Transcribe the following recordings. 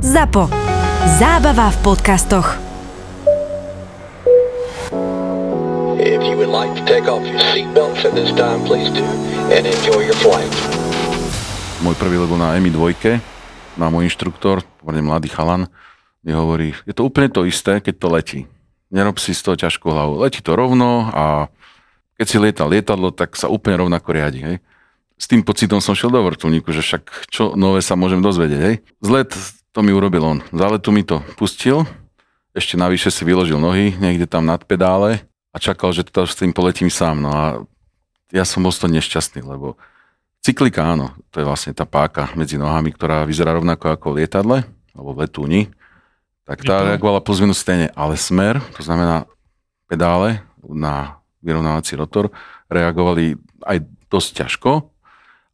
ZAPO. Zábava v podcastoch. If you would like to take off your seatbelts at this time, please do, and enjoy your flight. Môj prvý let bol na EMI 2, no a môj inštruktor, pomerne mladý chalan, mi hovorí, je to úplne to isté, keď to letí. Nerob si z toho ťažkú hlavu. Letí to rovno a keď si lietal lietadlo, tak sa úplne rovnako riadi. Hej. S tým pocitom som šiel do vrtulníku, že však čo nové sa môžem dozvedieť. Hej. Zlet to mi urobil on. Za letu mi to pustil, ešte navyše si vyložil nohy niekde tam nad pedále a čakal, že teda s tým poletím sám. No a ja som bol toho nešťastný, lebo cyklika, áno, to je vlastne tá páka medzi nohami, ktorá vyzerá rovnako ako v lietadle, alebo v letúni, tak tá reagovala plus minus stejne, ale smer, to znamená pedále na vyrovnávací rotor, reagovali aj dosť ťažko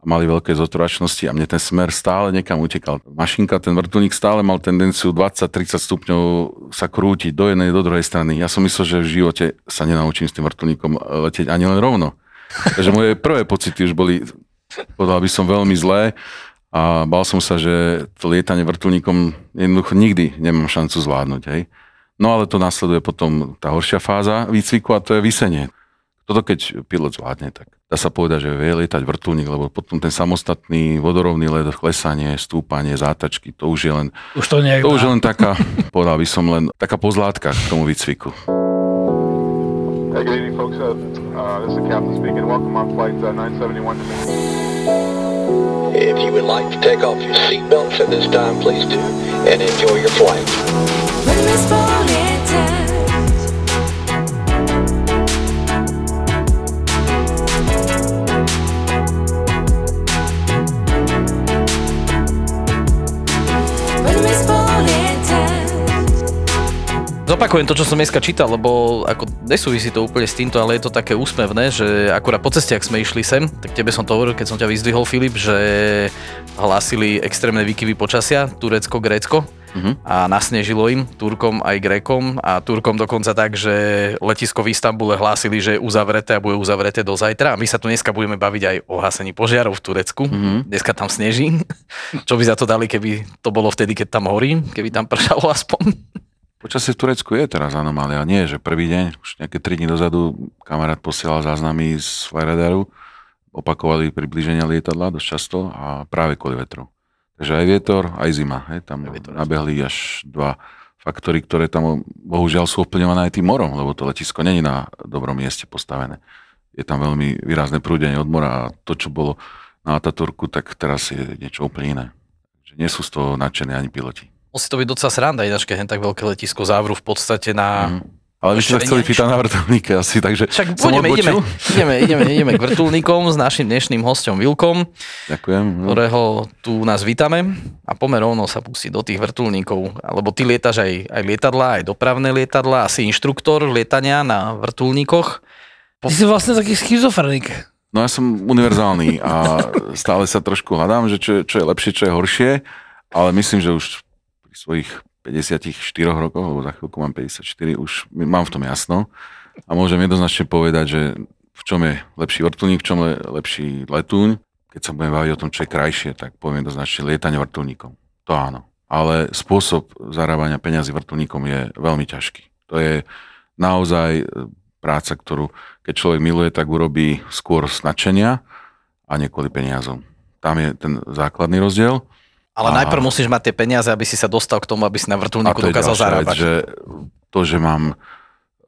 mali veľké zotrovačnosti a mne ten smer stále niekam utekal. Mašinka, ten vrtulník stále mal tendenciu 20-30 stupňov sa krútiť do jednej, do druhej strany. Ja som myslel, že v živote sa nenaučím s tým vrtulníkom letieť ani len rovno. Takže moje prvé pocity už boli, povedal by som, veľmi zlé a bal som sa, že to lietanie vrtulníkom jednoducho nikdy nemám šancu zvládnuť. Hej. No ale to nasleduje potom tá horšia fáza výcviku a to je vysenie. Toto keď pilot zvládne, tak dá sa povedať, že vie lietať vrtulník, lebo potom ten samostatný vodorovný let, klesanie, stúpanie, zátačky, to už je len, Už to to už je len taká, povedal by som len, taká pozlátka k tomu výcviku. Hey, good evening, folks. Uh, uh, this is the captain speaking. Welcome on flight uh, 971 to If you would like to take off your seatbelts at this time, please do, and enjoy your flight. Zopakujem to, čo som dneska čítal, lebo ako nesúvisí to úplne s týmto, ale je to také úsmevné, že akurát po ceste, ak sme išli sem, tak tebe som to hovoril, keď som ťa vyzdvihol, Filip, že hlásili extrémne výkyvy počasia, Turecko, Grécko Mhm. a nasnežilo im, Turkom aj Grékom a Turkom dokonca tak, že letisko v Istambule hlásili, že je uzavreté a bude uzavreté do zajtra a my sa tu dneska budeme baviť aj o hasení požiarov v Turecku. Mhm. Dneska tam sneží. Čo by za to dali, keby to bolo vtedy, keď tam horí, keby tam pršalo aspoň. Počasie v Turecku je teraz anomália. Nie, že prvý deň, už nejaké 3 dní dozadu kamarát posielal záznamy z Flyradaru, opakovali približenia lietadla dosť často a práve kvôli vetru. Takže aj vietor, aj zima. Hej, tam vietor, nabehli až dva faktory, ktoré tam bohužiaľ sú ovplyvňované aj tým morom, lebo to letisko není na dobrom mieste postavené. Je tam veľmi výrazné prúdenie od mora a to, čo bolo na Ataturku, tak teraz je niečo úplne iné. Že nie sú z toho nadšení ani piloti. Musí to byť docela sranda, ináč keď tak veľké letisko závru v podstate na... Mhm. Ale vy ste sa chceli pýtať na vrtulníke asi, takže Však som pôjdeme, ideme, ideme, ideme, ideme k vrtulníkom s našim dnešným hostom Vilkom, Ďakujem. No. ktorého tu nás vítame a pomer rovno sa pustí do tých vrtulníkov, lebo ty lietaš aj, aj lietadla, aj dopravné lietadla, asi inštruktor lietania na vrtulníkoch. Ty si vlastne taký schizofrenik. no ja som univerzálny a stále sa trošku hľadám, že čo, čo je lepšie, čo je horšie, ale myslím, že už pri svojich 54 rokoch, lebo za chvíľku mám 54, už mám v tom jasno a môžem jednoznačne povedať, že v čom je lepší vrtulník, v čom je lepší letúň. Keď sa budeme baviť o tom, čo je krajšie, tak poviem jednoznačne lietanie vrtulníkom. To áno. Ale spôsob zarábania peňazí vrtulníkom je veľmi ťažký. To je naozaj e, práca, ktorú keď človek miluje, tak urobí skôr z a nie kvôli peniazom. Tam je ten základný rozdiel. Ale A- najprv musíš mať tie peniaze, aby si sa dostal k tomu, aby si na vrtulníku dokázal zarábať. vec, že to, že mám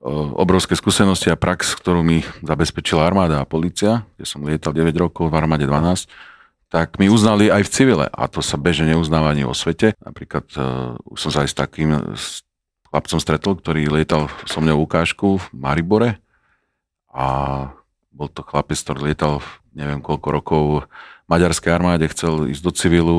o, obrovské skúsenosti a prax, ktorú mi zabezpečila armáda a policia, kde som lietal 9 rokov, v armáde 12, tak mi uznali aj v civile. A to sa bežne neuznáva ani vo svete. Napríklad uh, už som sa aj s takým s chlapcom stretol, ktorý lietal so mňou ukážku v Maribore a bol to chlapec, ktorý lietal neviem koľko rokov v maďarskej armáde, chcel ísť do civilu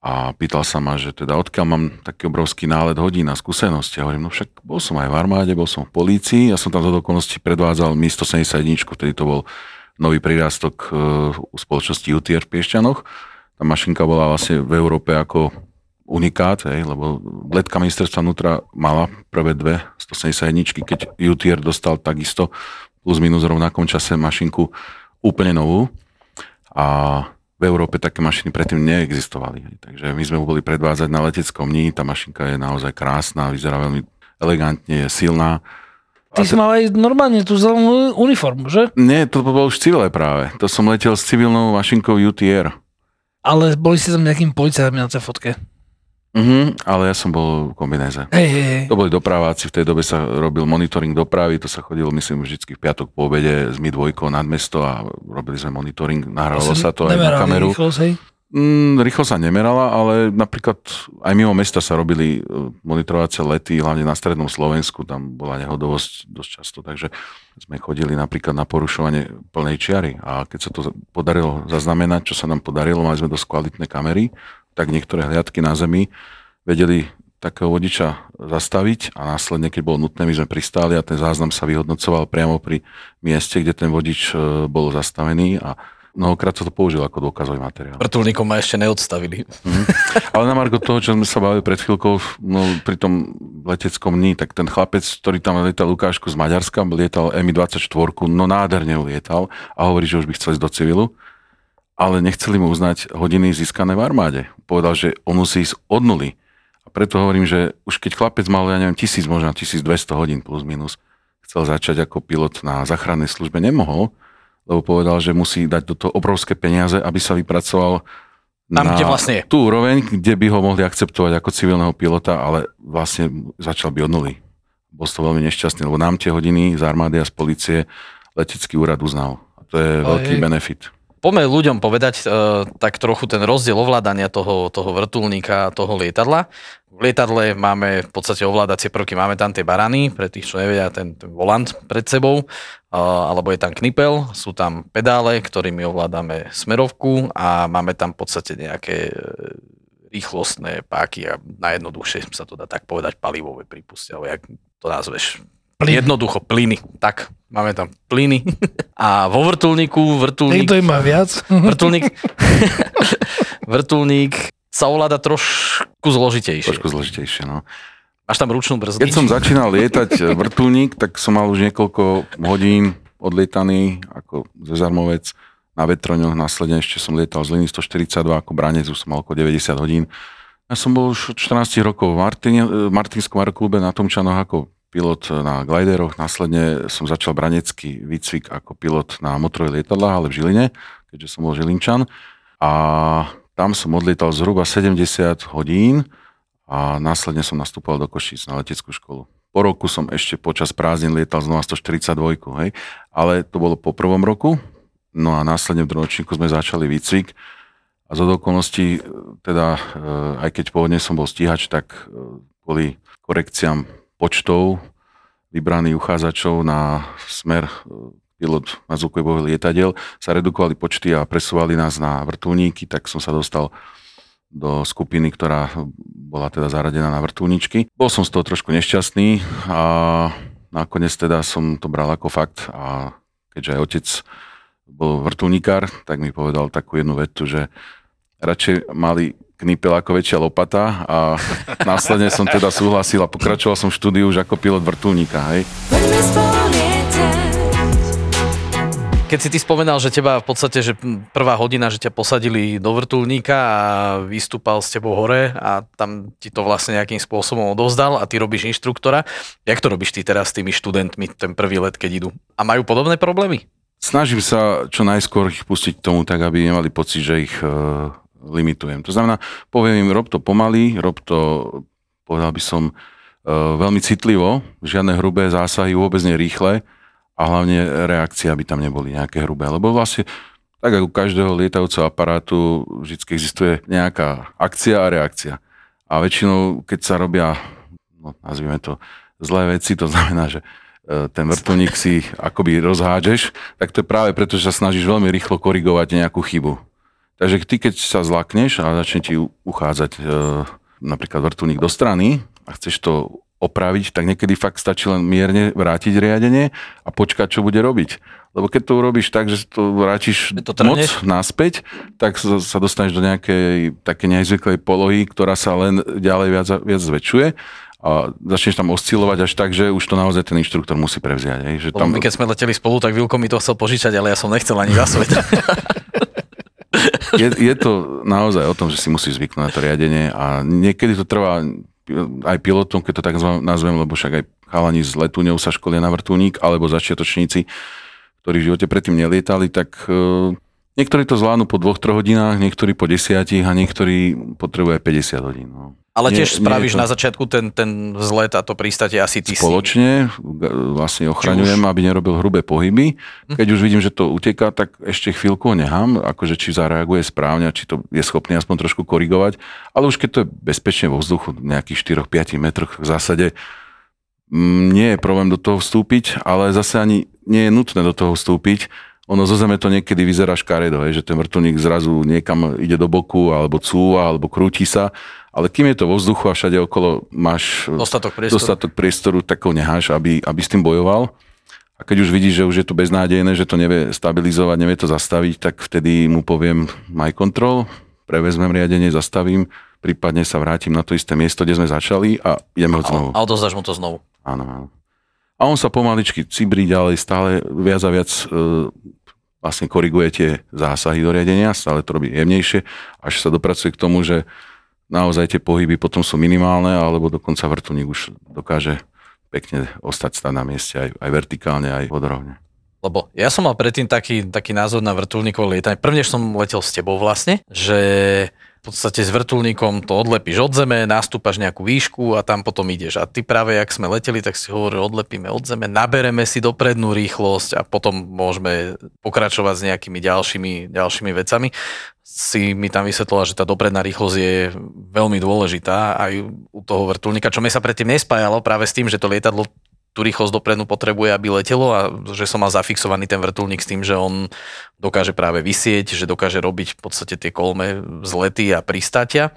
a pýtal sa ma, že teda odkiaľ mám taký obrovský nálet hodín na skúsenosti. Ja hovorím, no však bol som aj v armáde, bol som v polícii, ja som tam za okolností predvádzal Mi 171, vtedy to bol nový prirástok e, u spoločnosti UTR v Piešťanoch. Tá mašinka bola vlastne v Európe ako unikát, hej, lebo letka ministerstva vnútra mala prvé dve 171, keď UTR dostal takisto plus minus v rovnakom čase mašinku úplne novú. A v Európe také mašiny predtým neexistovali. Takže my sme ju boli predvádzať na leteckom ní, tá mašinka je naozaj krásna, vyzerá veľmi elegantne, je silná. Ty si mal aj normálne tú zelenú uniformu, že? Nie, to bolo už civilé práve. To som letel s civilnou mašinkou UTR. Ale boli ste tam nejakým policajtom na tej fotke. Mhm, ale ja som bol v kombinéze. Hej, hej, hej. To boli dopraváci, v tej dobe sa robil monitoring dopravy, to sa chodilo myslím vždy v piatok po obede s my dvojkou nad mesto a robili sme monitoring, nahrávalo sa to aj na kameru. Rýchlosť, hej? Mm, rýchlo sa nemerala, ale napríklad aj mimo mesta sa robili e, monitorovacie lety, hlavne na strednom Slovensku, tam bola nehodovosť dosť často, takže sme chodili napríklad na porušovanie plnej čiary a keď sa to podarilo zaznamenať, čo sa nám podarilo, mali sme dosť kvalitné kamery, tak niektoré hliadky na zemi vedeli takého vodiča zastaviť a následne, keď bolo nutné, my sme pristáli a ten záznam sa vyhodnocoval priamo pri mieste, kde ten vodič e, bol zastavený a mnohokrát sa to použil ako dôkazový materiál. Vrtulníkom ma ešte neodstavili. Ale na margo toho, čo sme sa bavili pred chvíľkou, no pri tom leteckom dní, tak ten chlapec, ktorý tam lietal Lukášku z Maďarska, lietal Mi-24, no nádherne lietal a hovorí, že už by chcel ísť do civilu, ale nechceli mu uznať hodiny získané v armáde. Povedal, že on musí ísť od nuly. A preto hovorím, že už keď chlapec mal, ja neviem, 1000, možno 1200 hodín plus minus, chcel začať ako pilot na záchrannej službe, nemohol, lebo povedal, že musí dať do toho obrovské peniaze, aby sa vypracoval Tam, kde vlastne je. tú úroveň, kde by ho mohli akceptovať ako civilného pilota, ale vlastne začal by od nuly. Bol to veľmi nešťastný, lebo nám tie hodiny z armády a z policie letecký úrad uznal. A to je veľký Ojej. benefit. Poďme ľuďom povedať e, tak trochu ten rozdiel ovládania toho, toho vrtulníka toho lietadla. V lietadle máme v podstate ovládacie prvky, máme tam tie barany, pre tých, čo nevedia, ten, ten volant pred sebou, e, alebo je tam knipel, sú tam pedále, ktorými ovládame smerovku a máme tam v podstate nejaké e, rýchlostné páky a najjednoduchšie sa to dá tak povedať palivové prípustia, alebo jak to nazveš. Plyn. Jednoducho, plyny. Tak, máme tam plyny. A vo vrtulníku, vrtulník... Niekto im má viac. Vrtulník, vrtulník sa ovláda trošku zložitejšie. Trošku zložitejšie, no. Máš tam ručnú brzdu. Keď som začínal lietať e, vrtulník, tak som mal už niekoľko hodín odlietaný ako zezarmovec na vetroňoch. Následne ešte som lietal z Liny 142 ako branec, už som mal okolo 90 hodín. Ja som bol už od 14 rokov v Martine, v Martinskom aeroklube na Tomčanoch ako pilot na glideroch. Následne som začal branecký výcvik ako pilot na motorových lietadlách, ale v Žiline, keďže som bol Žilinčan. A tam som odlietal zhruba 70 hodín a následne som nastupoval do Košíc na leteckú školu. Po roku som ešte počas prázdnin lietal znova 142, hej, ale to bolo po prvom roku, no a následne v druhom ročníku sme začali výcvik a z okolností, teda eh, aj keď pôvodne som bol stíhač, tak eh, kvôli korekciám počtov vybraných uchádzačov na smer eh, pilot na zvukových lietadiel sa redukovali počty a presúvali nás na vrtulníky, tak som sa dostal do skupiny, ktorá bola teda zaradená na vrtulničky. Bol som z toho trošku nešťastný a nakoniec teda som to bral ako fakt a keďže aj otec bol vrtulníkár, tak mi povedal takú jednu vetu, že radšej mali knipel ako väčšia lopata a následne som teda súhlasil a pokračoval som v štúdiu už ako pilot vrtulníka, hej. Keď si ty spomenal, že teba v podstate, že prvá hodina, že ťa posadili do vrtulníka a vystúpal s tebou hore a tam ti to vlastne nejakým spôsobom odovzdal a ty robíš inštruktora. Jak to robíš ty teraz s tými študentmi, ten prvý let, keď idú? A majú podobné problémy? Snažím sa čo najskôr ich pustiť k tomu tak, aby nemali pocit, že ich e, limitujem. To znamená, poviem im, rob to pomaly, rob to, povedal by som, e, veľmi citlivo, žiadne hrubé zásahy, vôbec nie rýchle a hlavne reakcie, aby tam neboli nejaké hrubé. Lebo vlastne, tak ako každého lietajúceho aparátu, vždy existuje nejaká akcia a reakcia. A väčšinou, keď sa robia, no, nazvime to, zlé veci, to znamená, že e, ten vrtulník si akoby rozhádžeš, tak to je práve preto, že sa snažíš veľmi rýchlo korigovať nejakú chybu. Takže ty, keď sa zlakneš a začne ti uchádzať e, napríklad vrtulník do strany a chceš to opraviť, tak niekedy fakt stačí len mierne vrátiť riadenie a počkať, čo bude robiť. Lebo keď to urobíš tak, že to vrátiš to moc naspäť, tak sa dostaneš do nejakej také nezvyklej polohy, ktorá sa len ďalej viac, viac zväčšuje a začneš tam oscilovať až tak, že už to naozaj ten inštruktor musí prevziať. Hej? Že Lebo my keď sme leteli spolu, tak Vilko mi to chcel požičať, ale ja som nechcel ani za svet. je, je to naozaj o tom, že si musíš zvyknúť na to riadenie a niekedy to trvá aj pilotom, keď to tak nazvem- lebo však aj chalani z letúňou sa školia na vrtulník, alebo začiatočníci, ktorí v živote predtým nelietali, tak e, niektorí to zvládnu po dvoch, troch hodinách, niektorí po desiatich a niektorí potrebujú aj 50 hodín. No. Ale Nie- tiež nie spravíš to- na začiatku ten, ten vzlet a to pristate asi ty spoločne vlastne ochraňujem, aby nerobil hrubé pohyby. Keď už vidím, že to uteká, tak ešte chvíľku ho nechám, akože či zareaguje správne, či to je schopný aspoň trošku korigovať. Ale už keď to je bezpečne vo vzduchu, nejakých 4-5 metroch v zásade, mm, nie je problém do toho vstúpiť, ale zase ani nie je nutné do toho vstúpiť. Ono zo zeme to niekedy vyzerá škaredo, hej, že ten vrtulník zrazu niekam ide do boku, alebo cúva, alebo krúti sa. Ale kým je to vo vzduchu a všade okolo máš Dostatok priestoru. dostatok priestoru, tak ho necháš, aby, aby s tým bojoval. A keď už vidíš, že už je to beznádejné, že to nevie stabilizovať, nevie to zastaviť, tak vtedy mu poviem my control, prevezmem riadenie, zastavím, prípadne sa vrátim na to isté miesto, kde sme začali a ideme ho znovu. A odozdáš mu to znovu. Áno, áno. A on sa pomaličky cibrí ďalej, stále viac a viac e, vlastne koriguje tie zásahy do riadenia, stále to robí jemnejšie, až sa dopracuje k tomu, že naozaj tie pohyby potom sú minimálne, alebo dokonca vrtulník už dokáže pekne ostať stať na mieste aj, aj vertikálne, aj vodorovne. Lebo ja som mal predtým taký, taký názor na vrtulníkové lietanie. Prvne som letel s tebou vlastne, že v podstate s vrtulníkom to odlepíš od zeme, nastúpaš nejakú výšku a tam potom ideš. A ty práve, jak sme leteli, tak si hovoril, odlepíme od zeme, nabereme si doprednú rýchlosť a potom môžeme pokračovať s nejakými ďalšími, ďalšími vecami. Si mi tam vysvetlila, že tá dopredná rýchlosť je veľmi dôležitá aj u toho vrtulníka, čo mi sa predtým nespájalo práve s tým, že to lietadlo tú rýchlosť doprednú potrebuje, aby letelo a že som mal zafixovaný ten vrtulník s tým, že on dokáže práve vysieť, že dokáže robiť v podstate tie kolme vzlety a pristátia.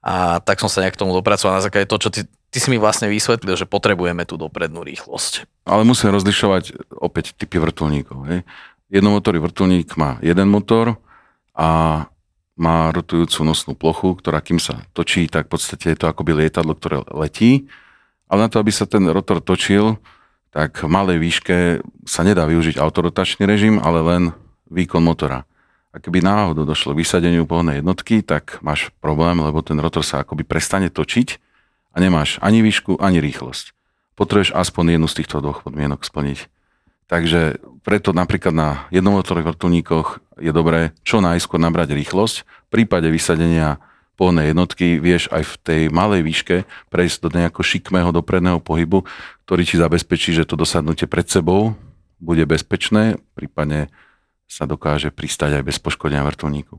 A tak som sa nejak k tomu dopracoval na základe toho, čo ty, ty si mi vlastne vysvetlil, že potrebujeme tú doprednú rýchlosť. Ale musím rozlišovať opäť typy vrtulníkov. Hej. Jednomotorový vrtulník má jeden motor a má rotujúcu nosnú plochu, ktorá kým sa točí, tak v podstate je to akoby lietadlo, ktoré letí. Ale na to, aby sa ten rotor točil, tak v malej výške sa nedá využiť autorotačný režim, ale len výkon motora. A keby náhodou došlo k vysadeniu pohonnej jednotky, tak máš problém, lebo ten rotor sa akoby prestane točiť a nemáš ani výšku, ani rýchlosť. Potrebuješ aspoň jednu z týchto dvoch podmienok splniť. Takže preto napríklad na jednomotorových vrtulníkoch je dobré čo najskôr nabrať rýchlosť. V prípade vysadenia pohonnej jednotky vieš aj v tej malej výške prejsť do nejakého šikmého dopredného pohybu, ktorý ti zabezpečí, že to dosadnutie pred sebou bude bezpečné, prípadne sa dokáže pristať aj bez poškodenia vrtulníku.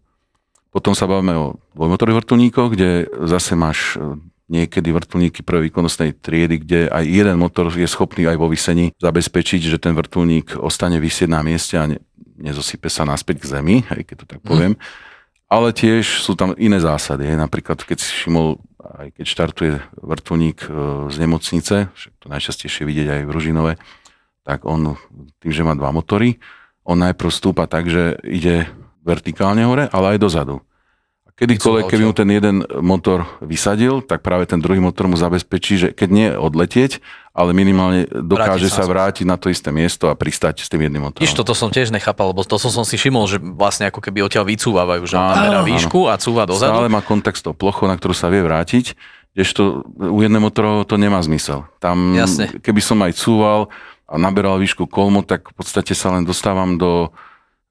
Potom sa bavíme o dvojmotorových vrtulníkoch, kde zase máš e, niekedy vrtulníky prvej výkonnostnej triedy, kde aj jeden motor je schopný aj vo vysení zabezpečiť, že ten vrtulník ostane vysieť na mieste a ne, nezosype sa naspäť k zemi, aj keď to tak poviem. Ale tiež sú tam iné zásady. hej. Napríklad, keď si všimol, aj keď štartuje vrtulník e, z nemocnice, to najčastejšie vidieť aj v Ružinove, tak on tým, že má dva motory, on najprv stúpa tak, že ide vertikálne hore, ale aj dozadu. Kedykoľvek, keby mu ten jeden motor vysadil, tak práve ten druhý motor mu zabezpečí, že keď nie odletieť, ale minimálne dokáže Vrátiť sa vrátiť na to isté miesto a pristať s tým jedným motorom. Iš, toto som tiež nechápal, lebo to som, som si všimol, že vlastne ako keby odtiaľ vycúvavajú, že Áno, výšku a cúva dozadu. Stále má kontakt s tou plochou, na ktorú sa vie vrátiť, kdežto u jedného motorov to nemá zmysel. Tam, Jasne. keby som aj cúval a naberal výšku kolmo, tak v podstate sa len dostávam do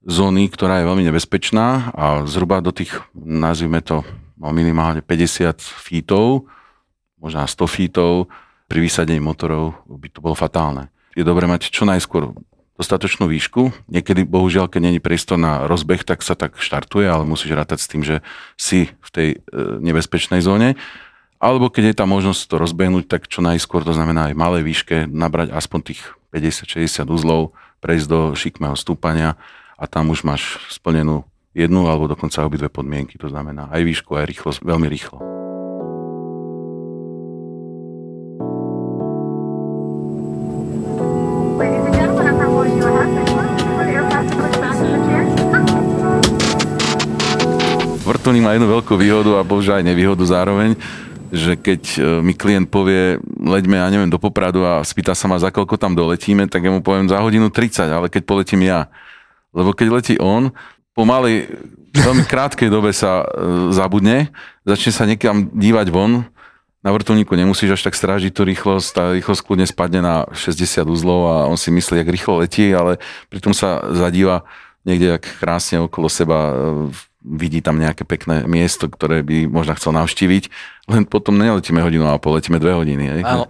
zóny, ktorá je veľmi nebezpečná a zhruba do tých, nazvime to, no minimálne 50 feetov, možno 100 feetov, pri vysadení motorov by to bolo fatálne. Je dobré mať čo najskôr dostatočnú výšku. Niekedy, bohužiaľ, keď není priestor na rozbeh, tak sa tak štartuje, ale musíš rátať s tým, že si v tej e, nebezpečnej zóne. Alebo keď je tá možnosť to rozbehnúť, tak čo najskôr, to znamená aj malej výške, nabrať aspoň tých 50-60 uzlov, prejsť do šikmého stúpania a tam už máš splnenú jednu alebo dokonca obidve podmienky, to znamená aj výšku, aj rýchlosť, veľmi rýchlo. Vrtulník má jednu veľkú výhodu a bohužiaľ aj nevýhodu zároveň, že keď e, mi klient povie, leďme, ja neviem, do Popradu a spýta sa ma, za koľko tam doletíme, tak ja mu poviem za hodinu 30, ale keď poletím ja. Lebo keď letí on, po malej, veľmi krátkej dobe sa e, zabudne, začne sa niekam dívať von, na vrtulníku nemusíš až tak strážiť tú rýchlosť, tá rýchlosť kľudne spadne na 60 uzlov a on si myslí, jak rýchlo letí, ale pritom sa zadíva niekde jak krásne okolo seba, e, vidí tam nejaké pekné miesto, ktoré by možno chcel navštíviť, len potom neletíme hodinu a pol, letíme dve hodiny. Hej? Áno.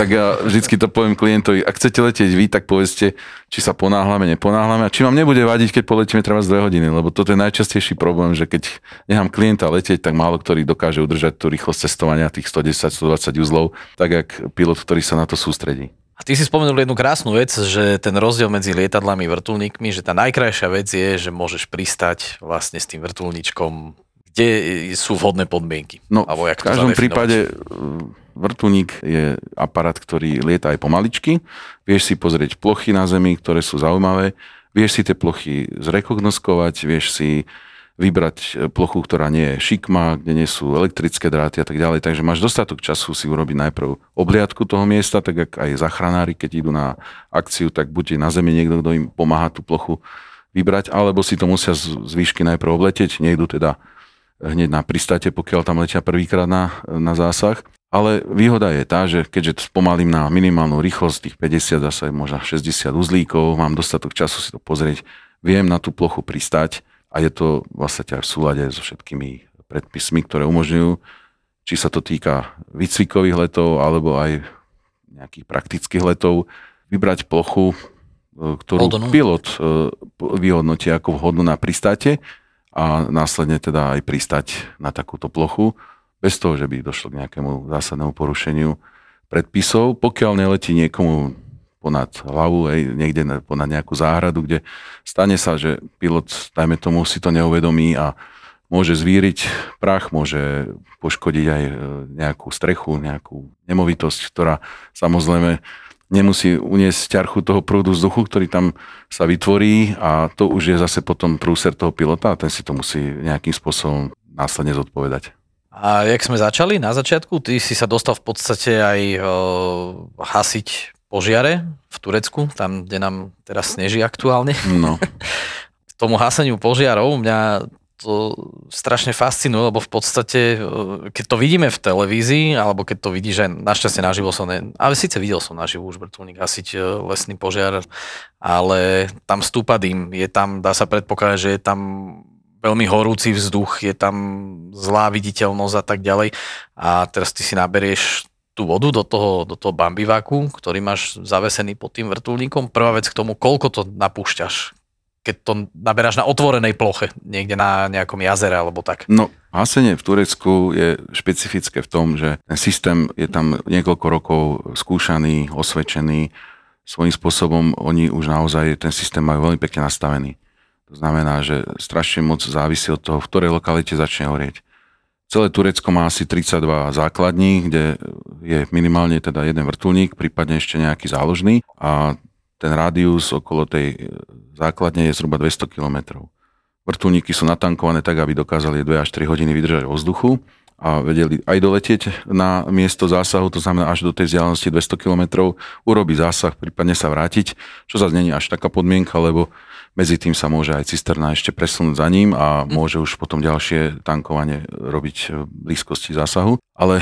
tak ja vždycky to poviem klientovi, ak chcete letieť vy, tak povedzte, či sa ponáhľame, neponáhľame a či vám nebude vadiť, keď poletíme treba z dve hodiny, lebo toto je najčastejší problém, že keď nechám klienta letieť, tak málo ktorý dokáže udržať tú rýchlosť cestovania tých 110-120 uzlov, tak jak pilot, ktorý sa na to sústredí. A ty si spomenul jednu krásnu vec, že ten rozdiel medzi lietadlami a vrtulníkmi, že tá najkrajšia vec je, že môžeš pristať vlastne s tým vrtulníčkom, kde sú vhodné podmienky. No, v každom prípade e, vrtulník je aparát, ktorý lieta aj pomaličky. Vieš si pozrieť plochy na Zemi, ktoré sú zaujímavé. Vieš si tie plochy zrekognoskovať, vieš si vybrať e, plochu, ktorá nie je šikma, kde nie sú elektrické dráty a tak ďalej. Takže máš dostatok času si urobiť najprv obliadku toho miesta, tak ako aj zachranári, keď idú na akciu, tak buď na zemi niekto, kto im pomáha tú plochu vybrať, alebo si to musia z výšky najprv obletieť, nejdu teda hneď na pristáte, pokiaľ tam letia prvýkrát na, na zásah. Ale výhoda je tá, že keďže spomalím na minimálnu rýchlosť, tých 50, zase možno 60 uzlíkov, mám dostatok času si to pozrieť, viem na tú plochu pristať a je to vlastne v súlade so všetkými predpismi, ktoré umožňujú, či sa to týka výcvikových letov alebo aj nejakých praktických letov, vybrať plochu, e, ktorú Vhodnú. pilot e, vyhodnotí ako vhodnú na pristáte a následne teda aj pristať na takúto plochu, bez toho, že by došlo k nejakému zásadnému porušeniu predpisov, pokiaľ neletí niekomu ponad hlavu, aj niekde na- ponad nejakú záhradu, kde stane sa, že pilot, dajme tomu, si to neuvedomí a môže zvíriť prach, môže poškodiť aj e, nejakú strechu, nejakú nemovitosť, ktorá samozrejme nemusí uniesť ťarchu toho prúdu vzduchu, ktorý tam sa vytvorí a to už je zase potom prúser toho pilota a ten si to musí nejakým spôsobom následne zodpovedať. A jak sme začali na začiatku, ty si sa dostal v podstate aj e, hasiť požiare v Turecku, tam, kde nám teraz sneží aktuálne. No, K tomu haseniu požiarov mňa to strašne fascinuje, lebo v podstate, e, keď to vidíme v televízii, alebo keď to vidíš, že našťastie naživo som, ne, ale síce videl som naživo už vrtulník hasiť e, lesný požiar, ale tam stúpa dým, je tam, dá sa predpokladať, že je tam veľmi horúci vzduch, je tam zlá viditeľnosť a tak ďalej. A teraz ty si naberieš tú vodu do toho, do toho bambiváku, ktorý máš zavesený pod tým vrtulníkom. Prvá vec k tomu, koľko to napúšťaš, keď to naberáš na otvorenej ploche, niekde na nejakom jazere alebo tak. no hasenie v Turecku je špecifické v tom, že ten systém je tam niekoľko rokov skúšaný, osvedčený. Svojím spôsobom oni už naozaj ten systém majú veľmi pekne nastavený. To znamená, že strašne moc závisí od toho, v ktorej lokalite začne horieť. Celé Turecko má asi 32 základní, kde je minimálne teda jeden vrtulník, prípadne ešte nejaký záložný a ten rádius okolo tej základne je zhruba 200 km. Vrtulníky sú natankované tak, aby dokázali 2 až 3 hodiny vydržať vo vzduchu a vedeli aj doletieť na miesto zásahu, to znamená až do tej vzdialenosti 200 km, urobiť zásah, prípadne sa vrátiť, čo zase není až taká podmienka, lebo medzi tým sa môže aj cisterna ešte presunúť za ním a môže už potom ďalšie tankovanie robiť v blízkosti zásahu. Ale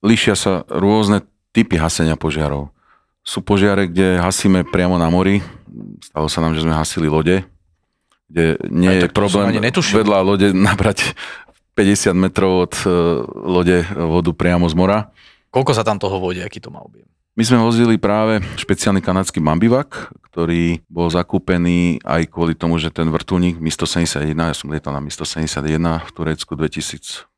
líšia sa rôzne typy hasenia požiarov. Sú požiare, kde hasíme priamo na mori. Stalo sa nám, že sme hasili lode, kde nie je problém vedľa lode nabrať 50 metrov od e, lode vodu priamo z mora. Koľko sa tam toho vodí, aký to má objem? My sme vozili práve špeciálny kanadský bambivak, ktorý bol zakúpený aj kvôli tomu, že ten vrtulník Mi-171, ja som lietal na Mi-171 v Turecku v 2014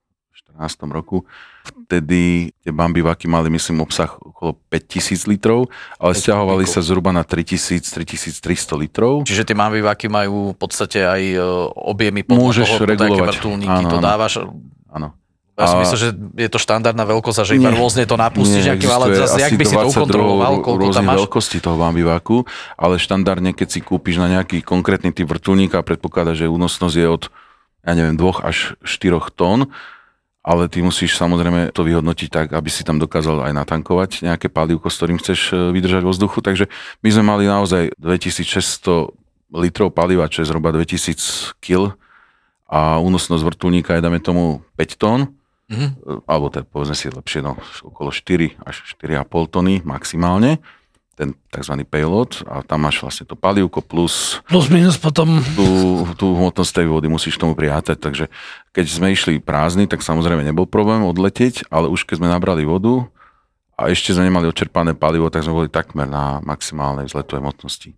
roku, vtedy tie bambivaky mali, myslím, obsah okolo 5000 litrov, ale stiahovali sa zhruba na 3000-3300 litrov. Čiže tie mambiváky majú v podstate aj e, objemy podľa Môžeš toho, aké regulovať. vrtulníky Áno, to dávaš. Áno. Ja som A- myslel, že je to štandardná veľkosť a že iba Nie. rôzne to napustíš nejakým, ale zase, jak by si to 22 ukontroloval, koľko tam máš? veľkostí toho bambiváku, ale štandardne, keď si kúpiš na nejaký konkrétny typ vrtulníka, predpokladá, že únosnosť je od, ja neviem, 2 až 4 tón, ale ty musíš samozrejme to vyhodnotiť tak, aby si tam dokázal aj natankovať nejaké palivko, s ktorým chceš e, vydržať vo vzduchu. Takže my sme mali naozaj 2600 litrov paliva, čo je zhruba 2000 kg a únosnosť vrtulníka je, dáme tomu, 5 tón, mm-hmm. alebo teda povedzme si lepšie, no, okolo 4 až 4,5 tony maximálne, ten tzv. payload a tam máš vlastne to palivko plus Plus minus potom... tú, tú hmotnosť tej vody musíš tomu prijatať, takže keď sme išli prázdni, tak samozrejme nebol problém odletieť, ale už keď sme nabrali vodu a ešte sme nemali odčerpané palivo, tak sme boli takmer na maximálnej vzletovej hmotnosti.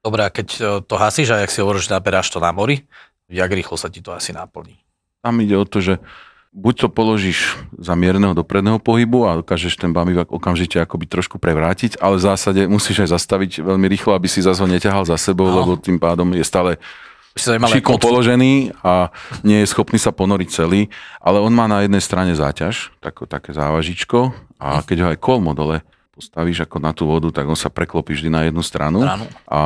Dobre, a keď e, to hasíš a jak si hovoríš, že naberáš to na mori, jak rýchlo sa ti to asi naplní? Tam ide o to, že buď to položíš za mierneho dopredného pohybu a dokážeš ten bamivak okamžite akoby trošku prevrátiť, ale v zásade musíš aj zastaviť veľmi rýchlo, aby si zase ho neťahal za sebou, No. lebo tým pádom je stále ako- položený a nie je schopný sa ponoriť celý, ale on má na jednej strane záťaž, tako, také závažičko a keď ho aj kolmo dole postavíš ako na tú vodu, tak on sa preklopí vždy na jednu stranu a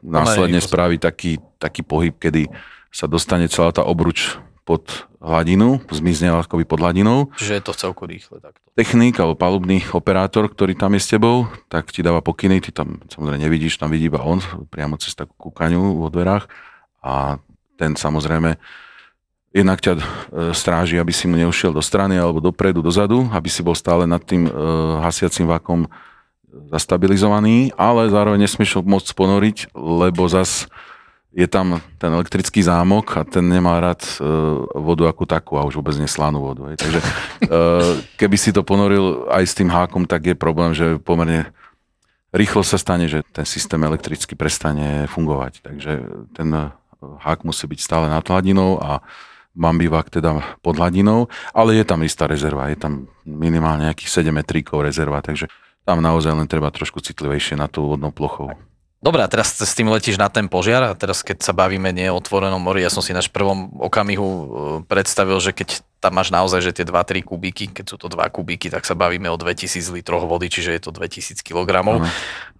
následne spraví taký, taký pohyb, kedy sa dostane celá tá obruč pod hladinu, zmizne akoby pod hladinou. Čiže je to celku rýchle takto. Technik alebo palubný operátor, ktorý tam je s tebou, tak ti dáva pokyny, ty tam samozrejme nevidíš, tam vidí iba on, priamo cez takú kúkaňu vo dverách a ten samozrejme jednak ťa e, stráži, aby si mu neušiel do strany alebo dopredu, dozadu, aby si bol stále nad tým e, hasiacím vakom zastabilizovaný, ale zároveň nesmieš môcť ponoriť, lebo zas je tam ten elektrický zámok a ten nemá rád e, vodu ako takú a už vôbec neslanú vodu. Hej. Takže e, keby si to ponoril aj s tým hákom, tak je problém, že pomerne rýchlo sa stane, že ten systém elektricky prestane fungovať. Takže ten hák musí byť stále nad hladinou a bambivák teda pod hladinou, ale je tam istá rezerva, je tam minimálne nejakých 7 metríkov rezerva, takže tam naozaj len treba trošku citlivejšie na tú vodnou plochou. Dobre, a teraz s tým letíš na ten požiar a teraz keď sa bavíme nie o otvorenom mori, ja som si náš prvom okamihu e, predstavil, že keď tam máš naozaj že tie 2-3 kubíky, keď sú to 2 kubíky, tak sa bavíme o 2000 litroch vody, čiže je to 2000 kg. Áno.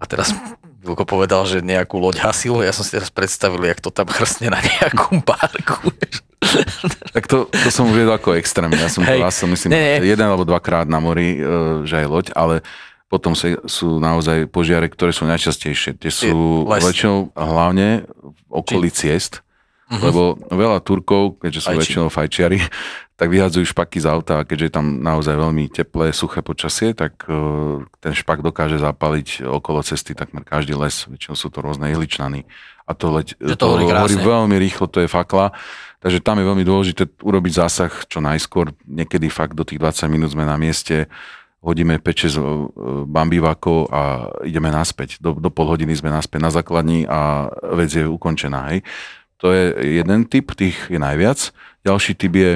A teraz Vilko povedal, že nejakú loď hasilo, ja som si teraz predstavil, jak to tam chrstne na nejakú barku. vieš. Tak to, to som uviedol ako extrém. Ja som Hej. to som myslím, Nie, nie. jeden alebo dvakrát na mori, e, že aj loď, ale potom sa, sú naozaj požiare, ktoré sú najčastejšie. Tie sú väčšinou hlavne v okolí ciest, Mhm. lebo veľa Turkov, keďže sú Fajči. väčšinou fajčiari, tak vyhadzujú špaky z auta a keďže je tam naozaj veľmi teplé, suché počasie, tak e, ten špak dokáže zapaliť okolo cesty takmer každý les. Väčšinou sú to rôzne ihličnany. A to, leď, Že to horí krásne. veľmi rýchlo, to je fakla. Takže tam je veľmi dôležité urobiť zásah čo najskôr. Niekedy fakt do tých 20 minút sme na mieste, hodíme 5-6 bambivakov a ideme naspäť. Do, do pol hodiny sme naspäť na základni a vec je ukončená. Hej. To je jeden typ, tých je najviac. Ďalší typ je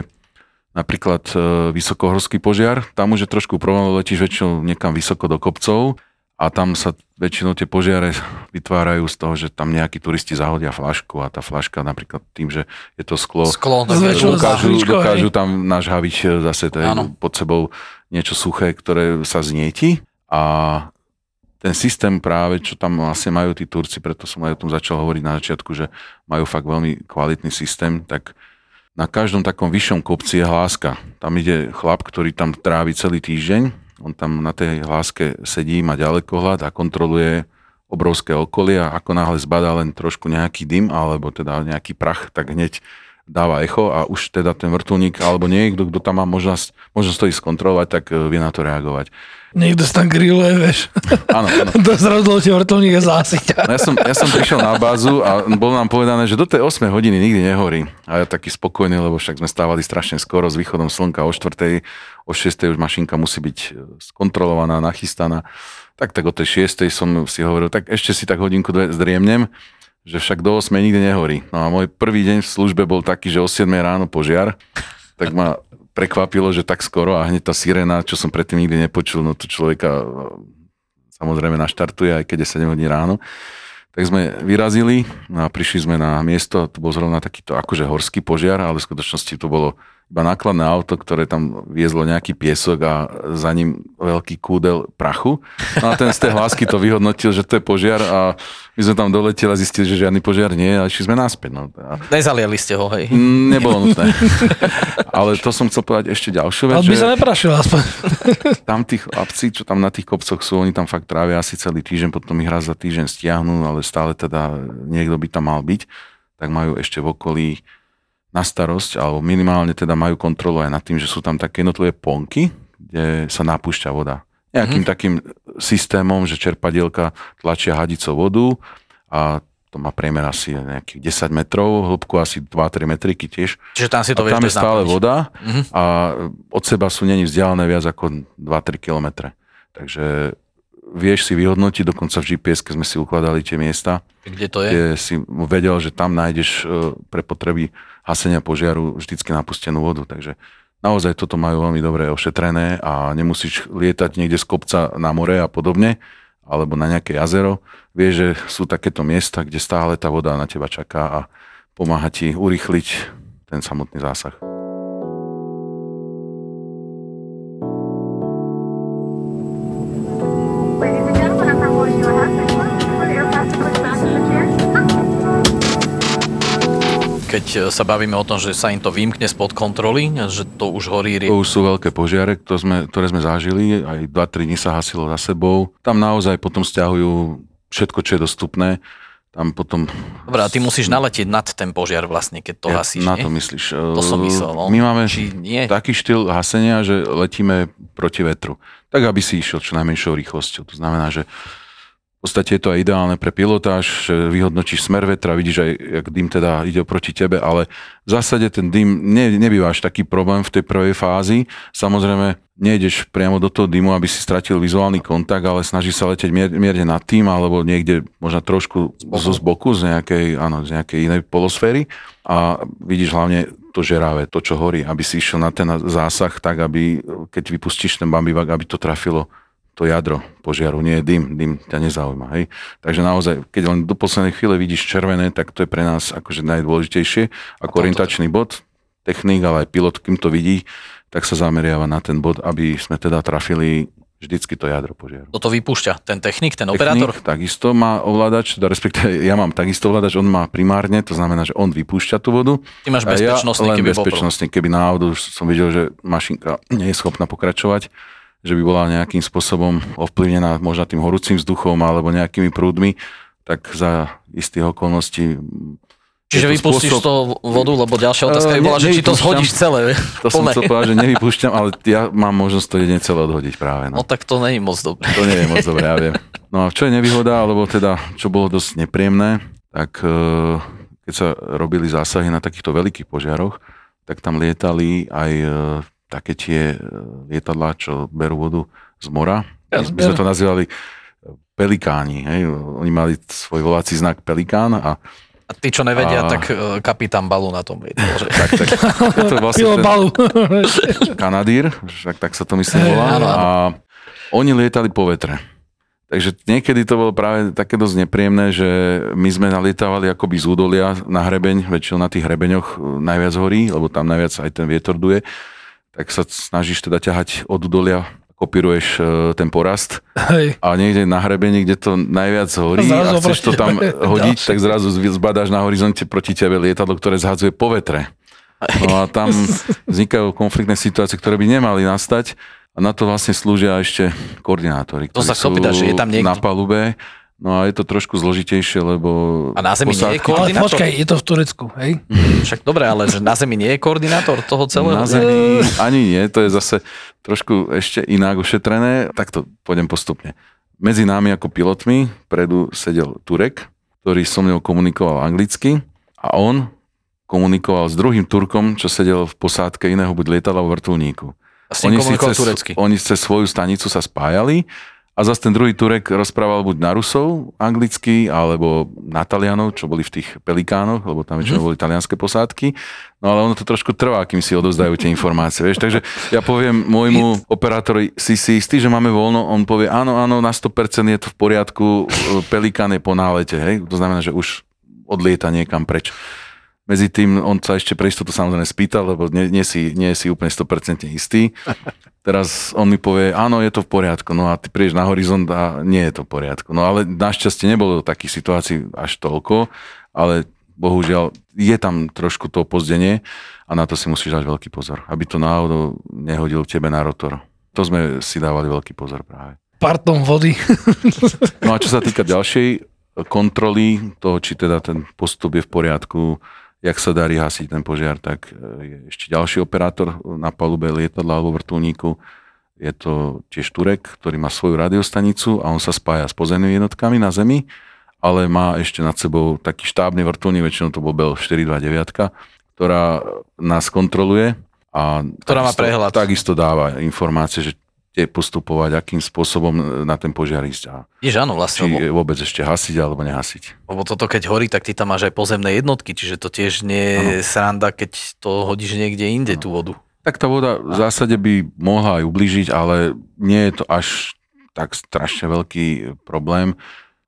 napríklad e, vysokohorský požiar. Tam už je trošku problém, letíš väčšinou niekam vysoko do kopcov a tam sa väčšinou tie požiare vytvárajú z toho, že tam nejakí turisti zahodia flašku a tá flaška napríklad tým, že je to sklo, Sklo, dokážu, Zahličko, dokážu tam nažhaviť e, zase Áno. pod sebou niečo suché, ktoré sa znieti a ten systém práve, čo tam vlastne majú tí Turci, preto som aj o tom začal hovoriť na začiatku, že majú fakt veľmi kvalitný systém, tak na každom takom vyššom kopci je hláska. Tam ide chlap, ktorý tam trávi celý týždeň, on tam na tej hláske sedí, má ďalekohľad a kontroluje obrovské okolie a ako náhle zbadá len trošku nejaký dym alebo teda nejaký prach, tak hneď dáva echo a už teda ten vrtulník alebo niekto, kto tam má možnosť, možnosť to ísť skontrolovať, tak e, vie na to reagovať. Niekto sa tam grilluje, vieš. Áno, áno. to ti vrtulník a zásiť. No ja, som, ja som prišiel na bázu a bolo nám povedané, že do tej 8 hodiny nikdy nehorí. A ja taký spokojný, lebo však sme stávali strašne skoro s východom slnka o 4. O 6. už mašinka musí byť e, skontrolovaná, nachystaná. Tak tak o tej 6. som si hovoril, tak ešte si tak hodinku dve zdriemnem, že však do 8 nikdy nehorí. No a môj prvý deň v službe bol taký, že o 7 ráno požiar, tak ma prekvapilo, že tak skoro a hneď tá sirena, čo som predtým nikdy nepočul, no to človeka e, samozrejme naštartuje, aj keď je 7 hodín ráno. Tak sme vyrazili no a prišli sme na miesto, to bol zrovna takýto akože horský požiar, ale v skutočnosti to bolo iba nákladné auto, ktoré tam viezlo nejaký piesok a za ním veľký kúdel prachu. No a ten z tej hlásky to vyhodnotil, že to je požiar a my sme tam doleteli a zistili, že žiadny požiar nie je a išli sme naspäť. No. A Nezaliali ste ho, hej. Mm, Nebolo nutné. Ale to som chcel povedať ešte ďalšiu vec, Ale by že sa neprašil aspoň. tam tí chlapci, čo tam na tých kopcoch sú, oni tam fakt trávia asi celý týždeň, potom ich raz za týždeň stiahnu, ale stále teda niekto by tam mal byť, tak majú ešte v okolí na starosť, alebo minimálne teda majú kontrolu aj nad tým, že sú tam také jednotlivé ponky, kde sa napúšťa voda. Nejakým mm-hmm. takým systémom, že čerpadielka tlačia hadicou vodu a to má priemer asi nejakých 10 metrov, hĺbku asi 2-3 metriky tiež. Čiže tam si to a vieš tam je bez stále naplniť. voda Mhm. a od seba sú není vzdialené viac ako 2-3 kilometre. Takže vieš si vyhodnotiť, dokonca v gps sme si ukladali tie miesta, Kde to je? kde si vedel, že tam nájdeš e, pre potreby hasenia požiaru vždycky napustenú vodu. Takže naozaj toto majú veľmi dobre ošetrené a nemusíš lietať niekde z kopca na more a podobne, alebo na nejaké jazero. Vieš, že sú takéto miesta, kde stále tá voda na teba čaká a pomáha ti urýchliť ten samotný zásah. Keď e, sa bavíme o tom, že sa im to vymkne spod kontroly, že to už horí rie- To už sú veľké požiare, ktoré sme, ktoré sme zažili, aj 2-3 dní sa hasilo za sebou. Tam naozaj potom stiahujú všetko, čo je dostupné. Tam potom... Dobre, a ty musíš naletieť nad ten požiar vlastne, keď to Ja, hasíš, na nie? to myslíš. To som myslel, no. My máme Či nie? taký štýl hasenia, že letíme proti vetru. Tak, aby si išiel čo najmenšou rýchlosťou. To znamená, že v podstate je to aj ideálne pre pilotáž, že vyhodnotíš smer vetra, vidíš aj, jak dym teda ide proti tebe, ale v zásade ten dym ne, nebýva až taký problém v tej prvej fázi. Samozrejme, nejdeš priamo do toho dymu, aby si stratil vizuálny kontakt, ale snažíš sa leteť mier, mierne nad tým, alebo niekde možno trošku zo zboku, z nejakej, áno, z nejakej inej polosféry a vidíš hlavne to žeravé, to, čo horí, aby si išiel na ten zásah tak, aby keď vypustíš ten bambivak, aby to trafilo to jadro požiaru, nie dym, dym ťa nezaujíma. Hej? Takže naozaj, keď len do poslednej chvíle vidíš červené, tak to je pre nás akože najdôležitejšie ako orientačný bod. Technik, ale aj pilot, kým to vidí, tak sa zameriava na ten bod, aby sme teda trafili vždycky to jadro požiaru. Toto vypúšťa ten technik, ten operátor? Technik takisto má ovládač, teda respektíve ja mám takisto ovládač, on má primárne, to znamená, že on vypúšťa tú vodu. Ty máš bezpečnostný, ja len keby bezpečnostný, keby náhodou som videl, že mašinka nie je schopná pokračovať, že by bola nejakým spôsobom ovplyvnená možno tým horúcim vzduchom alebo nejakými prúdmi, tak za istých okolností Čiže vypustíš spôsob- to vodu, lebo ďalšia otázka by bola, ne- že či to zhodíš celé. To som chcel povedať, že nevypúšťam, ale ja mám možnosť to jedine celé odhodiť práve. No No. tak to nie je moc dobré. To nie je moc dobré, ja viem. No a čo je nevýhoda, alebo teda čo bolo dosť nepríjemné, tak eh, keď sa robili zásahy na takýchto veľkých požiaroch, tak tam lietali aj eh, také tie eh, lietadlá, čo berú vodu z mora. My my sme to nazývali eh, pelikáni. Hej? Oni mali svoj volací znak pelikán a A tí, čo nevedia, A- tak e, kapitán Balu na tom lietal. Že... tak, tak je to vlastne Pilo ten balu. kanadír, však tak sa to myslím volá. áno, áno. A oni lietali po vetre. Takže niekedy to bolo práve také dosť nepríjemné, že my sme nalietávali akoby z údolia na hrebeň, väčšinou na tých hrebeňoch e, najviac horí, lebo tam najviac aj ten vietor duje, tak sa snažíš teda ťahať od údolia, kopíruješ e, ten porast Hej. a niekde na hrebení, kde to najviac horí Zrazu a chceš proti to tam hodiť, tak zrazu zbadáš na horizonte proti tebe lietadlo, ktoré zhadzuje po vetre. No a tam vznikajú konfliktné situácie, ktoré by nemali nastať a na to vlastne slúžia ešte koordinátori, To ktorí sa chcel pýtať, že je tam niekto? na palube. No a je to trošku zložitejšie, lebo... A na Zemi nie je posádky- Ale koordinátor? počkaj, je to v Turecku, hej? Však dobre, ale že na Zemi nie je koordinátor toho celého? Na Zemi ani nie, to je zase trošku ešte inak ošetrené. Takto pôjdem postupne. Medzi nami ako pilotmi predu sedel Turek, ktorý so mnou komunikoval anglicky a on komunikoval s druhým Turkom, čo sedel v posádke iného buď lietadla vo vrtulníku. S ním komunikoval cez, turecky. oni cez svoju stanicu sa spájali a zase ten druhý Turek rozprával buď na Rusov anglicky, alebo na Talianov, čo boli v tých pelikánoch, lebo tam väčšinou boli talianské posádky. No ale ono to trošku trvá, kým si odovzdajú tie informácie. Vieš? Takže ja poviem môjmu operátorovi, si si istý, že máme voľno, on povie, áno, áno, na 100% je to v poriadku, pelikán je po nálete. Hej? To znamená, že už odlieta niekam preč. Medzi tým on sa ešte pre istotu samozrejme spýtal, lebo nie, nie, si, nie si úplne 100% istý. Teraz on mi povie, áno, je to v poriadku, no a ty prídeš na horizont a nie je to v poriadku. No ale našťastie nebolo takých situácií až toľko, ale bohužiaľ je tam trošku to pozdenie a na to si musíš dať veľký pozor, aby to náhodou nehodil tebe na rotor. To sme si dávali veľký pozor práve. Partom vody. No a čo sa týka ďalšej kontroly toho, či teda ten postup je v poriadku, jak sa darí hasiť ten požiar, tak e, je ešte ďalší operátor na palube lietadla alebo vrtulníku. Je to tiež Turek, ktorý má svoju radiostanicu a on sa spája s pozemnými jednotkami na Zemi, ale má ešte nad sebou taký štábny vrtulník, väčšinou to bol Bell 429, ktorá nás kontroluje a Ktorá má takisto- prehľad. Takisto dáva informácie, že kde postupovať, akým spôsobom na ten požiar ísť a Jež áno, vlastne, či lebo, vôbec ešte hasiť alebo nehasiť. lebo toto keď horí, tak ty tam máš aj pozemné jednotky, čiže to tiež nie je sranda, keď to hodíš niekde inde, tú vodu. Tak tá voda v zásade by mohla aj ubližiť, ale nie je to až tak strašne veľký problém.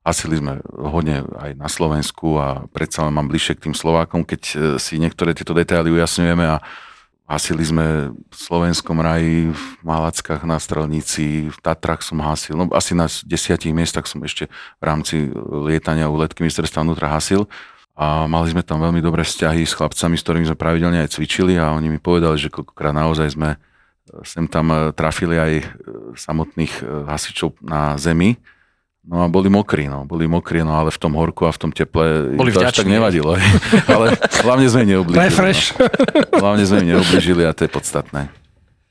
Hasili sme hodne aj na Slovensku a predsa len mám bližšie k tým Slovákom, keď e, si niektoré tieto detaily ujasňujeme a hasili sme v Slovenskom raji, v Malackách na Strelnici, v Tatrach som hasil, no asi na desiatich miestach som ešte v rámci lietania u letky ministerstva vnútra hasil a mali sme tam veľmi dobré vzťahy s chlapcami, s ktorými sme pravidelne aj cvičili a oni mi povedali, že koľkokrát naozaj sme e, sem tam e, trafili aj e, samotných e, hasičov na zemi. No a boli mokrí, no. Boli mokrí, no ale v tom horku a v tom teple Boli to až tak nevadilo. ale hlavne sme im neoblížili. Refresh. No. Hlavne sme im neoblížili a to je podstatné.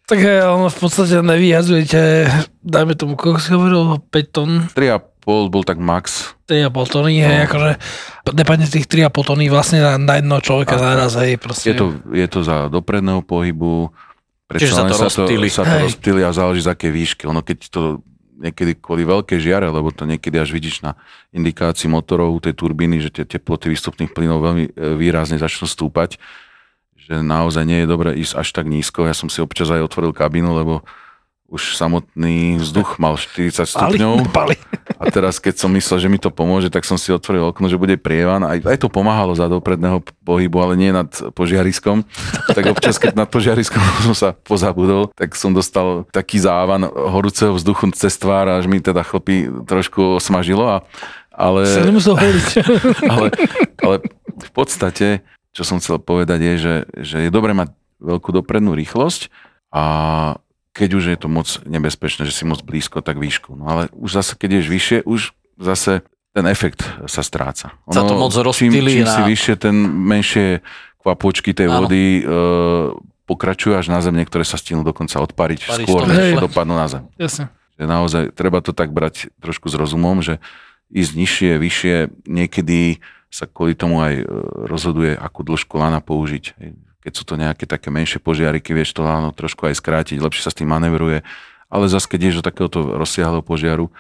Tak eh, ono v podstate nevyjazujete, dajme tomu, koľko si hovoril, 5 tón, 3,5 bol tak max. 3,5 tony, hej, akože nepadne tých 3,5 tony vlastne na, na jedného človeka naraz, hej, proste. Je to, je to za dopredného pohybu. Čiže sa to rozptýli. Sa to rozptýli a záleží z akej výšky. Ono keď to niekedy kvôli veľkej žiare, lebo to niekedy až vidíš na indikácii motorov tej turbíny, že tie teploty výstupných plynov veľmi e, výrazne začnú stúpať, že naozaj nie je dobré ísť až tak nízko. Ja som si občas aj otvoril kabínu, lebo už samotný vzduch mal 40 Pali, stupňov. pali. A teraz, keď som myslel, že mi to pomôže, tak som si otvoril okno, že bude prievan. Aj, aj to pomáhalo za dopredného pohybu, ale nie nad požiariskom. Tak občas, keď nad požiariskom som sa pozabudol, tak som dostal taký závan horúceho vzduchu cez tvár, až mi teda chlpy trošku osmažilo. A, ale, ale, ale v podstate, čo som chcel povedať, je, že, že je dobré mať veľkú doprednú rýchlosť a keď už je to moc nebezpečné, že si moc blízko, tak výšku. No ale už zase, keď ješ vyššie, už zase ten efekt sa stráca. Sa to moc čím, rozptýli čím si na- vyššie, ten menšie kvapôčky tej Áno. vody e, pokračujú až na zem, niektoré sa stihnú dokonca odpariť Paríš skôr, než dopadnú na zem Jasne. že naozaj treba to tak brať trošku s rozumom, že ísť nižšie, vyššie, niekedy sa kvôli tomu aj e, rozhoduje, akú dĺžku lana použiť. Keď sú to nejaké také menšie požiariky, vieš to lano trošku aj skrátiť, lepšie sa s tým manevruje, ale zase keď ideš do takéhoto rozsiahleho požiaru,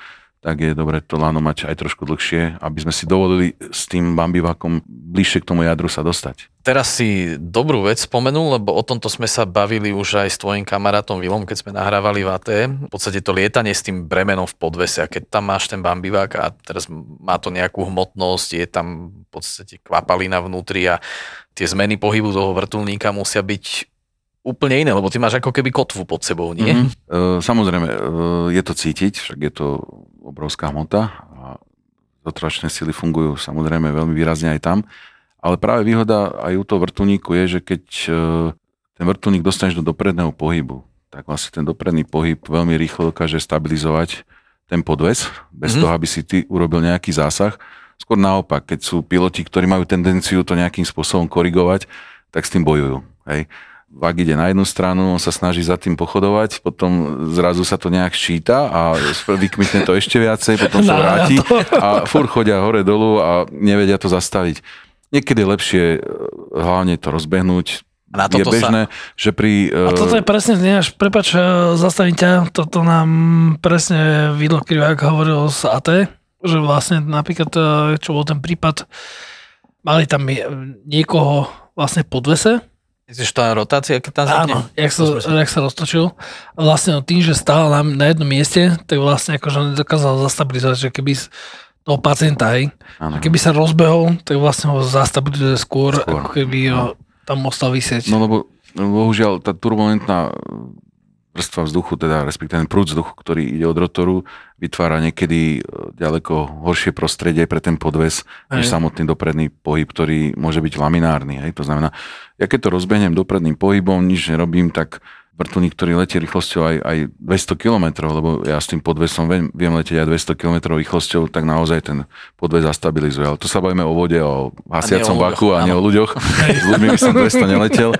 tak je dobre to lano mať aj trošku dlhšie, aby sme si dovolili s tým bambivakom bližšie k tomu jadru sa dostať. Teraz si dobrú vec spomenul, lebo o tomto sme sa bavili už aj s tvojim kamarátom Vilom, keď sme nahrávali v ATM. V podstate to lietanie s tým bremenom v podvese a keď tam máš ten bambivák a teraz má to nejakú hmotnosť, je tam v podstate kvapalina vnútri a tie zmeny pohybu toho vrtulníka musia byť úplne iné, lebo ty máš ako keby kotvu pod sebou, nie? Mhm. E, samozrejme, e, je to cítiť, však je to obrovská hmota a zotračné sily fungujú samozrejme veľmi výrazne aj tam, ale práve výhoda aj u toho vrtulníku je, že keď e, ten vrtulník dostaneš do dopredného pohybu, tak vlastne ten dopredný pohyb veľmi rýchlo dokáže stabilizovať ten podves, bez Mhm. toho, aby si ty urobil nejaký zásah. Skôr naopak, keď sú piloti, ktorí majú tendenciu to nejakým spôsobom korigovať, tak s tým bojujú. Hej vak ide na jednu stranu, on sa snaží za tým pochodovať, potom zrazu sa to nejak šíta a vykmitne to ešte viacej, potom sa No, vráti to- a fur chodia hore dolu a nevedia to zastaviť. Niekedy je lepšie e, hlavne to rozbehnúť. A na je toto sa- bežné, že pri... A e, toto je presne, než, prepač, eh, zastavím ťa, toto nám presne Vidlo Krivák hovoril z AT, že vlastne napríklad, eh, čo bol ten prípad, mali tam niekoho vlastne podvese, Myslíš, tá rotácia, keď tam zapne? Áno, jak sa, jak sa roztočil. A vlastne on tým, že stál na, na jednom mieste, tak vlastne akože nedokázal zastabilizovať, že keby toho pacienta, hej. Áno. A keby sa rozbehol, tak vlastne ho zastabilizuje skôr, Skôr. ako keby ho tam ostal vysieť. No lebo bohužiaľ tá turbulentná vrstva vzduchu, teda respektíve ten prúd vzduchu, ktorý ide od rotoru, vytvára niekedy e, ďaleko horšie prostredie pre ten podves, než Hej. samotný dopredný pohyb, ktorý môže byť laminárny. Hej? To znamená, ja keď to rozbehnem dopredným pohybom, nič nerobím, tak vrtulník, ktorý letí rýchlosťou aj, aj 200 km, lebo ja s tým podvesom viem, viem letieť aj 200 km rýchlosťou, tak naozaj ten podves zastabilizuje. Ale tu sa bavíme o vode, o hasiacom vaku a nie o ľuďoch. S ľuďmi by som 200 neletel.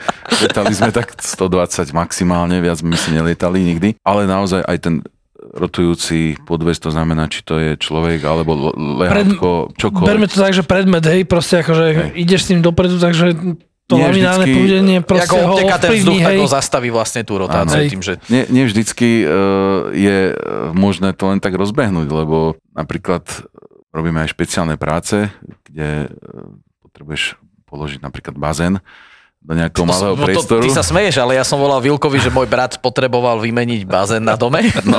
Letali sme tak 120 maximálne, viac my si nelietali nikdy. Ale naozaj aj ten rotujúci podves, to znamená, či to je človek, alebo le- lehátko, čokoľvek. Berme to tak, že predmet, hej, proste akože Hej. ideš s tým dopredu, takže to Nie laminárne vždycky- prúdenie proste Ako ho ten vzduch, ovplyvní, tak hej. ho zastaví vlastne tú rotáciu Áno. tým, že Nie, nie vždycky uh, je uh, možné to len tak rozbehnúť, lebo napríklad robíme aj špeciálne práce, kde uh, potrebuješ položiť napríklad bazén do nejakého malého No to, priestoru. ty sa smeješ, ale ja som volal Vilkovi, že môj brat potreboval vymeniť bazén na dome. No.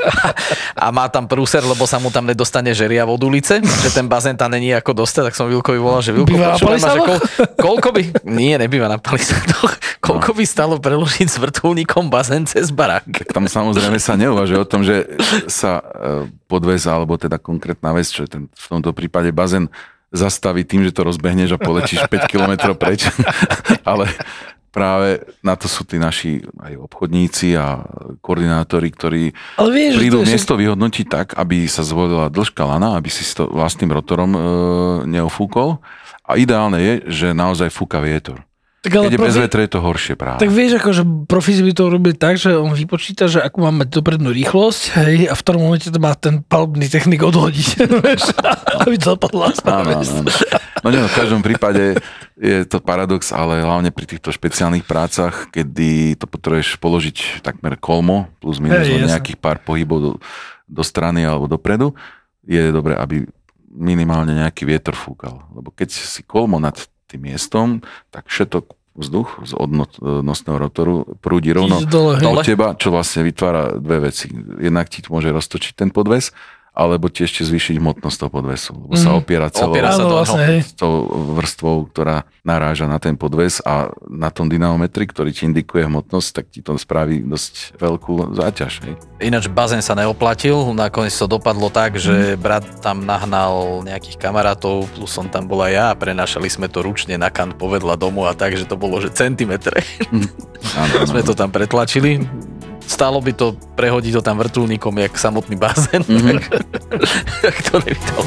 A má tam prúser, lebo sa mu tam nedostane žeria od ulice, že ten bazén tam není ako dostať, tak som Vilkovi volal, že Vilko, Býva ma, že kol, koľko by... Nie, nebýva na palisádoch. Koľko by stalo preložiť s vrtulníkom bazén cez barák? Tak tam samozrejme sa neuvažuje o tom, že sa uh, podves, alebo teda konkrétna vec, čo je ten, v tomto prípade bazén, zastaví tým, že to rozbehneš a poletíš 5 km preč. Ale práve na to sú tí naši aj obchodníci a koordinátori, ktorí Ale vieš, že prídu to miesto vyhodnotiť tak, aby sa zvolila dĺžka lana, aby si to vlastným rotorom e, neofúkol. A ideálne je, že naozaj fúka vietor. Tak ale Keď je bez profi- vetra, je to horšie práve. Tak vieš, ako, že profíci by to robili tak, že on vypočíta, že akú má mať doprednú rýchlosť, hej, a v ktorom momente to má ten palubný technik odhodiť, vieš, aby to dopadlo Áno, áno. No nie, no, v každom prípade je to paradox, ale hlavne pri týchto špeciálnych prácach, kedy to potrebuješ položiť takmer kolmo, plus minus jasné. nejakých pár pohybov do, do strany alebo dopredu, je dobré, aby minimálne nejaký vietor fúkal. Lebo keď si kolmo nad tým miestom, tak všetok vzduch z odnosného rotoru prúdi rovno dole, do teba, čo vlastne vytvára dve veci. Jednak ti môže roztočiť ten podves, alebo ti ešte zvýšiť hmotnosť toho podvesu. Lebo sa Mhm. opiera celou Opiera sa do vlastne, hej. tou vrstvou, ktorá naráža na ten podves a na tom dynamometri, ktorý ti indikuje hmotnosť, tak ti to spraví dosť veľkú záťaž. Hej. Ináč bazén sa neoplatil, nakoniec to dopadlo tak, že brat tam nahnal nejakých kamarátov, plus som tam bola ja a prenášali sme to ručne na kant povedla domu a tak, že to bolo, že centimetre. Áno, áno. sme to tam pretlačili. Stálo by to prehodiť to tam vrtulníkom, jak samotný bazén, mm-hmm. tak, tak to nevydal.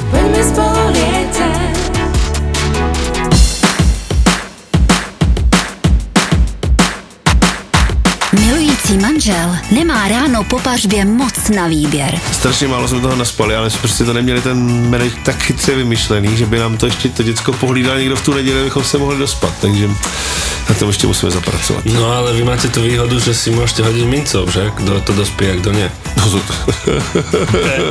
Milující manžel nemá ráno po pařbě moc na výběr. Strašně málo jsme toho naspali, ale jsme prostě to neměli ten manage tak chytře vymyšlený, že by nám to ještě to děcko pohlídal někdo v tu neděli, abychom se mohli dospat, takže na tom ještě musíme zapracovat. No ale vy máte tu výhodu, že si môžete hodiť mincov, že? Kto to dospie a kto nie.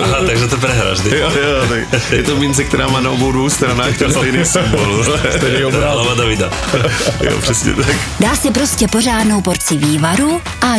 Aha, takže to prehráš, ty. jo, jo, tak je to mince, která má na obou dvou stranách ten stejný symbol. Stejný Hlava Davida. Jo, přesně tak. Dá si prostě pořádnou porci vývaru a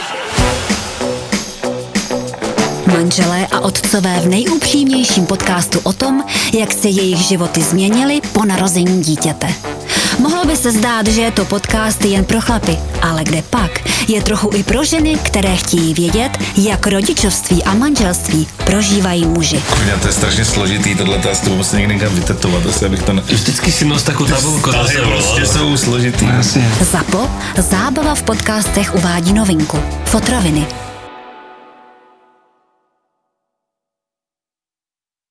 Manželé a otcové v nejupřímnějším podcastu o tom, jak se jejich životy změnily po narození dítěte. Mohlo by se zdát, že je to podcast jen pro chlapy, ale kde pak je trochu i pro ženy, které chtějí vědět, jak rodičovství a manželství prožívají muži. Kurňa, to je strašně složitý, tohle to asi to musím někde někam vytetovat, asi abych to ne... Vždycky si nos takú tabulku sebou. prostě jsou složitý. Zapo, zábava v podcastech uvádí novinku. Fotroviny.